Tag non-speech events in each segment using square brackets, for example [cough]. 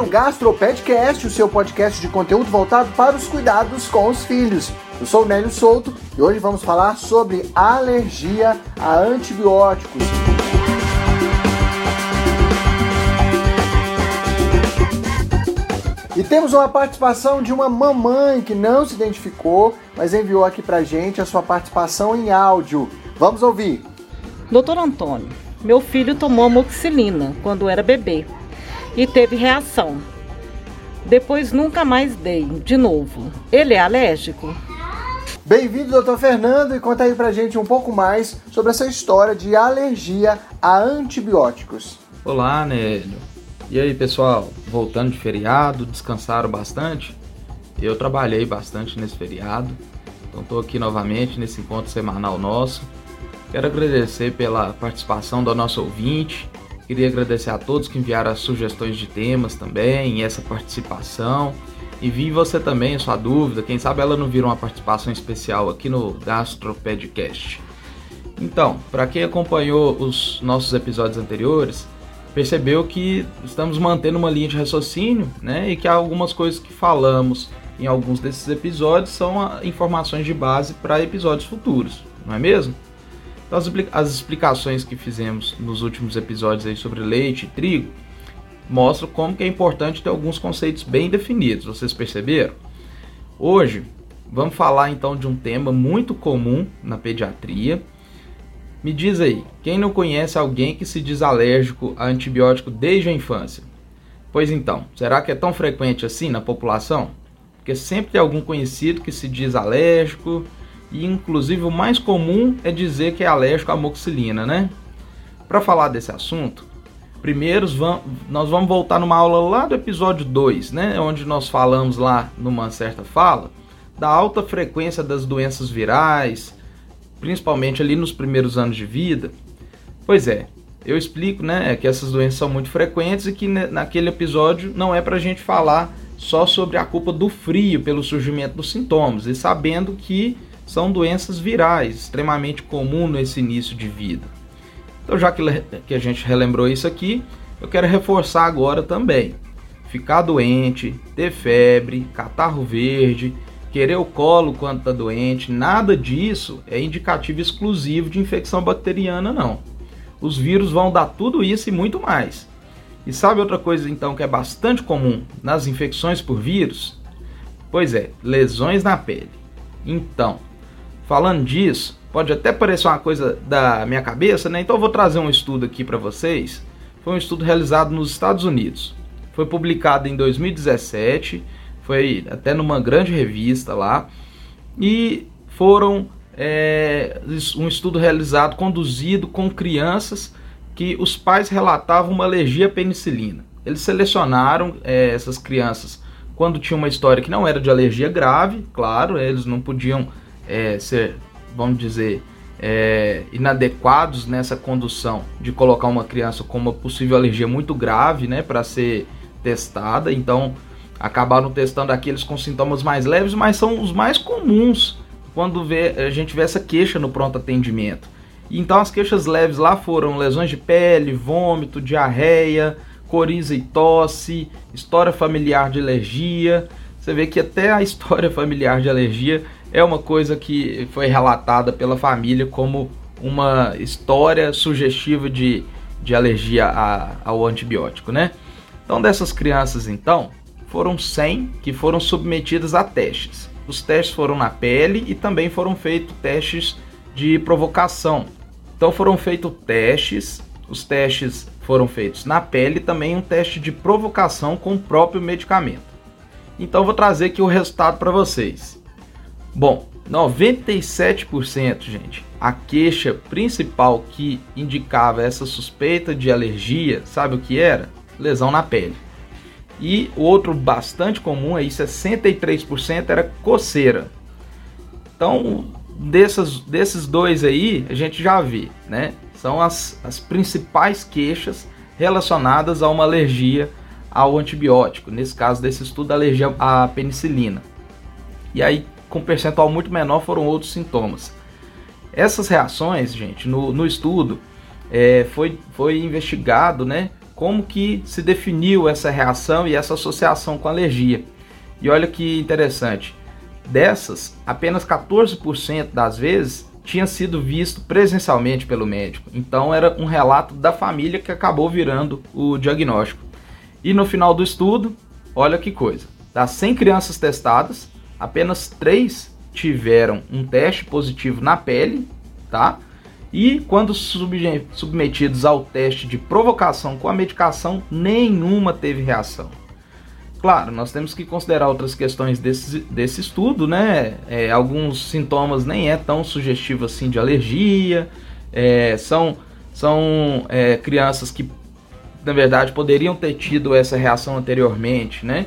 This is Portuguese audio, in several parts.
o Gastropedcast, o seu podcast de conteúdo voltado para os cuidados com os filhos. Eu sou o Nélio Souto e hoje vamos falar sobre alergia a antibióticos. E temos uma participação de uma mamãe que não se identificou, mas enviou aqui pra gente a sua participação em áudio. Vamos ouvir. Doutor Antônio, meu filho tomou amoxicilina quando era bebê e teve reação. Depois nunca mais dei, de novo. Ele é alérgico? Bem-vindo, doutor Fernando, e conta aí pra gente um pouco mais sobre essa história de alergia a antibióticos. Olá, Nélio. E aí, pessoal? Voltando de feriado, descansaram bastante? Eu trabalhei bastante nesse feriado, então estou aqui novamente nesse encontro semanal nosso. Quero agradecer pela participação do nosso ouvinte, Queria agradecer a todos que enviaram as sugestões de temas também e essa participação. Envie você também sua dúvida, quem sabe ela não vira uma participação especial aqui no Gastropedcast. Então, para quem acompanhou os nossos episódios anteriores, percebeu que estamos mantendo uma linha de raciocínio, né? E que algumas coisas que falamos em alguns desses episódios são informações de base para episódios futuros, não é mesmo? Então, as explicações que fizemos nos últimos episódios aí sobre leite e trigo mostram como que é importante ter alguns conceitos bem definidos. Vocês perceberam? Hoje vamos falar então de um tema muito comum na pediatria. Me diz aí, quem não conhece alguém que se diz alérgico a antibiótico desde a infância? Pois então, será que é tão frequente assim na população? Porque sempre tem algum conhecido que se diz alérgico, e inclusive o mais comum é dizer que é alérgico à amoxicilina, né? Para falar desse assunto, primeiro nós vamos voltar numa aula lá do episódio 2, né, onde nós falamos lá numa certa fala da alta frequência das doenças virais, principalmente ali nos primeiros anos de vida. Pois é, eu explico, né, que essas doenças são muito frequentes e que naquele episódio não é para a gente falar só sobre a culpa do frio pelo surgimento dos sintomas, e sabendo que são doenças virais, extremamente comum nesse início de vida. Então, já que, que a gente relembrou isso aqui, eu quero reforçar agora também. Ficar doente, ter febre, catarro verde, querer o colo quando está doente, nada disso é indicativo exclusivo de infecção bacteriana, não. Os vírus vão dar tudo isso e muito mais. E sabe outra coisa então que é bastante comum nas infecções por vírus? Pois é, lesões na pele. Então, Falando disso, pode até parecer uma coisa da minha cabeça, né? Então eu vou trazer um estudo aqui para vocês. Foi um estudo realizado nos Estados Unidos. Foi publicado em 2017, foi até numa grande revista lá. E foram é, um estudo realizado, conduzido com crianças que os pais relatavam uma alergia à penicilina. Eles selecionaram é, essas crianças quando tinha uma história que não era de alergia grave, claro, eles não podiam é, ser, vamos dizer, é, inadequados nessa condução de colocar uma criança com uma possível alergia muito grave, né, para ser testada. Então, acabaram testando aqueles com sintomas mais leves, mas são os mais comuns quando vê, a gente vê essa queixa no pronto atendimento. Então, as queixas leves lá foram lesões de pele, vômito, diarreia, coriza e tosse, história familiar de alergia. Você vê que até a história [laughs] familiar de alergia é uma coisa que foi relatada pela família como uma história sugestiva de, de alergia a, ao antibiótico, né? Então, dessas crianças, então, foram 100 que foram submetidas a testes. Os testes foram na pele e também foram feitos testes de provocação. Então, foram feitos testes, os testes foram feitos na pele e também um teste de provocação com o próprio medicamento. Então, vou trazer aqui o resultado para vocês. Bom, 97%, gente. A queixa principal que indicava essa suspeita de alergia, sabe o que era? Lesão na pele. E outro bastante comum aí, 63% era coceira. Então, desses, desses dois aí, a gente já vê, né? São as, as principais queixas relacionadas a uma alergia ao antibiótico. Nesse caso desse estudo, alergia à penicilina. E aí, com percentual muito menor foram outros sintomas. Essas reações, gente, no, no estudo é, foi, foi investigado, né, como que se definiu essa reação e essa associação com alergia. E olha que interessante, dessas, apenas 14% das vezes tinha sido visto presencialmente pelo médico. Então era um relato da família que acabou virando o diagnóstico. E no final do estudo, olha que coisa. Das 100 crianças testadas, apenas 3 tiveram um teste positivo na pele, tá? E quando submetidos ao teste de provocação com a medicação, nenhuma teve reação. Claro, nós temos que considerar outras questões desse, desse estudo, né? É, alguns sintomas nem é tão sugestivo assim de alergia, é, são, são é, crianças que, na verdade, poderiam ter tido essa reação anteriormente, né?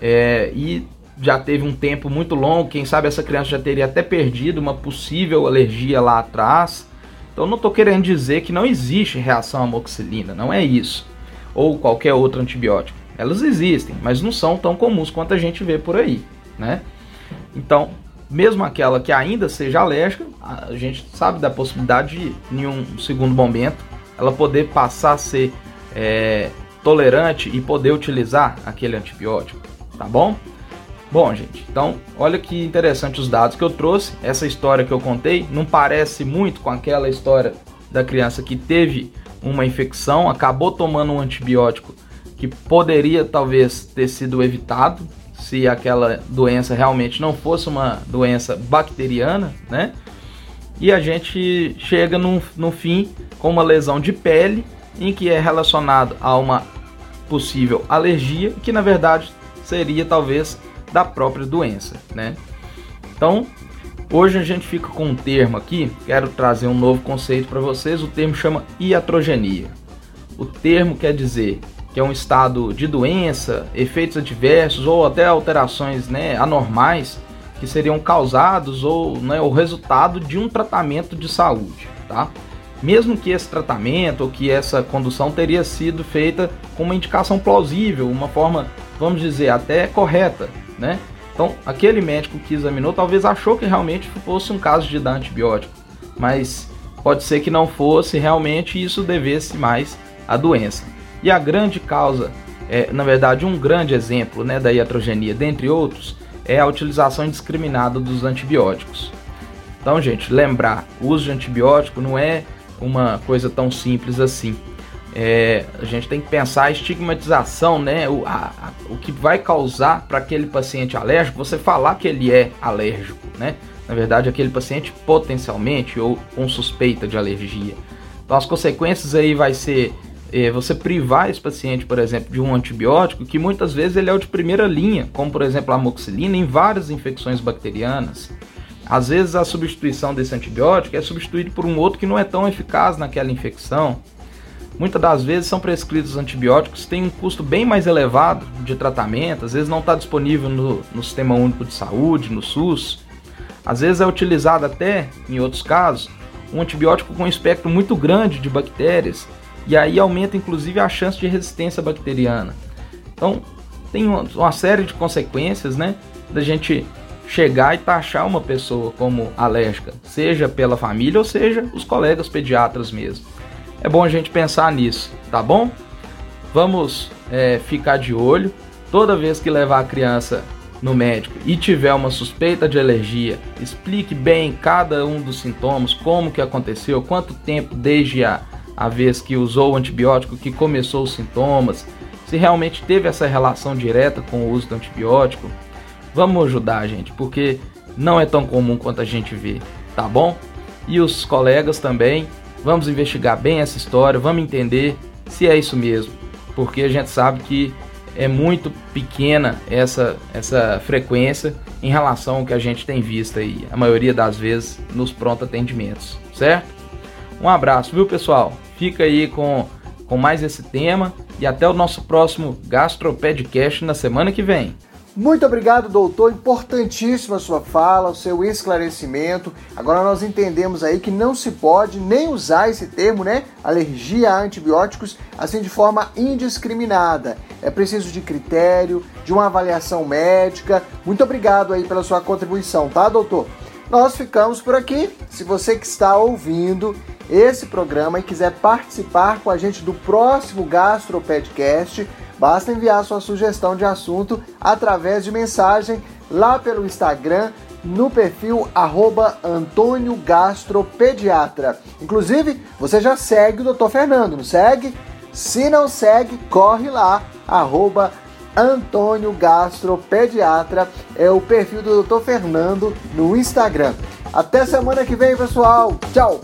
É, e já teve um tempo muito longo, quem sabe essa criança já teria até perdido uma possível alergia lá atrás. Então não estou querendo dizer que não existe reação à amoxicilina, não é isso. Ou qualquer outro antibiótico. Elas existem, mas não são tão comuns quanto a gente vê por aí, né? Então, mesmo aquela que ainda seja alérgica, a gente sabe da possibilidade de, em um segundo momento, ela poder passar a ser é, tolerante e poder utilizar aquele antibiótico, tá bom? Bom, gente, então olha que interessante os dados que eu trouxe. Essa história que eu contei não parece muito com aquela história da criança que teve uma infecção, acabou tomando um antibiótico que poderia talvez ter sido evitado se aquela doença realmente não fosse uma doença bacteriana, né? E a gente chega no, no fim com uma lesão de pele em que é relacionado a uma possível alergia, que na verdade seria talvez da própria doença, né? Então, hoje a gente fica com um termo aqui, quero trazer um novo conceito para vocês, o termo chama iatrogenia. O termo quer dizer que é um estado de doença, efeitos adversos ou até alterações né, anormais que seriam causados ou né, o resultado de um tratamento de saúde, tá? Mesmo que esse tratamento ou que essa condução teria sido feita com uma indicação plausível, uma forma, vamos dizer, até correta, né? Então, aquele médico que examinou talvez achou que realmente fosse um caso de dar antibiótico, mas pode ser que não fosse realmente isso devesse mais à doença. E a grande causa, é, na verdade, um grande exemplo né, da iatrogenia, dentre outros, é a utilização indiscriminada dos antibióticos. Então, gente, lembrar, o uso de antibiótico não é uma coisa tão simples assim é, a gente tem que pensar a estigmatização, né? O, a, a, o que vai causar para aquele paciente alérgico você falar que ele é alérgico, né? Na verdade, aquele paciente potencialmente ou com suspeita de alergia. Então, as consequências aí vai ser é, você privar esse paciente, por exemplo, de um antibiótico que muitas vezes ele é o de primeira linha, como por exemplo a amoxicilina em várias infecções bacterianas. Às vezes a substituição desse antibiótico é substituído por um outro que não é tão eficaz naquela infecção. Muitas das vezes são prescritos antibióticos têm um custo bem mais elevado de tratamento, às vezes não está disponível no, no Sistema Único de Saúde, no SUS. Às vezes é utilizado até, em outros casos, um antibiótico com um espectro muito grande de bactérias e aí aumenta inclusive a chance de resistência bacteriana. Então tem uma série de consequências, né, da gente chegar e taxar uma pessoa como alérgica, seja pela família ou seja os colegas pediatras mesmo é bom a gente pensar nisso, tá bom? Vamos é, ficar de olho. Toda vez que levar a criança no médico e tiver uma suspeita de alergia, explique bem cada um dos sintomas, como que aconteceu, quanto tempo desde a, a vez que usou o antibiótico que começou os sintomas, se realmente teve essa relação direta com o uso do antibiótico. Vamos ajudar, gente, porque não é tão comum quanto a gente vê, tá bom? E os colegas também Vamos investigar bem essa história, vamos entender se é isso mesmo, porque a gente sabe que é muito pequena essa, essa frequência em relação ao que a gente tem visto aí, a maioria das vezes nos pronto atendimentos, certo? Um abraço, viu pessoal? Fica aí com, com mais esse tema e até o nosso próximo Gastropedcast na semana que vem. Muito obrigado, doutor. Importantíssima sua fala, o seu esclarecimento. Agora nós entendemos aí que não se pode nem usar esse termo, né? Alergia a antibióticos, assim de forma indiscriminada. É preciso de critério, de uma avaliação médica. Muito obrigado aí pela sua contribuição, tá, doutor? Nós ficamos por aqui. Se você que está ouvindo esse programa e quiser participar com a gente do próximo Gastropedcast, basta enviar sua sugestão de assunto através de mensagem lá pelo Instagram no perfil arroba Antônio Gastropediatra. Inclusive, você já segue o Dr. Fernando, não segue? Se não segue, corre lá, arroba Antônio Gastropediatra é o perfil do Dr. Fernando no Instagram. Até semana que vem, pessoal. Tchau!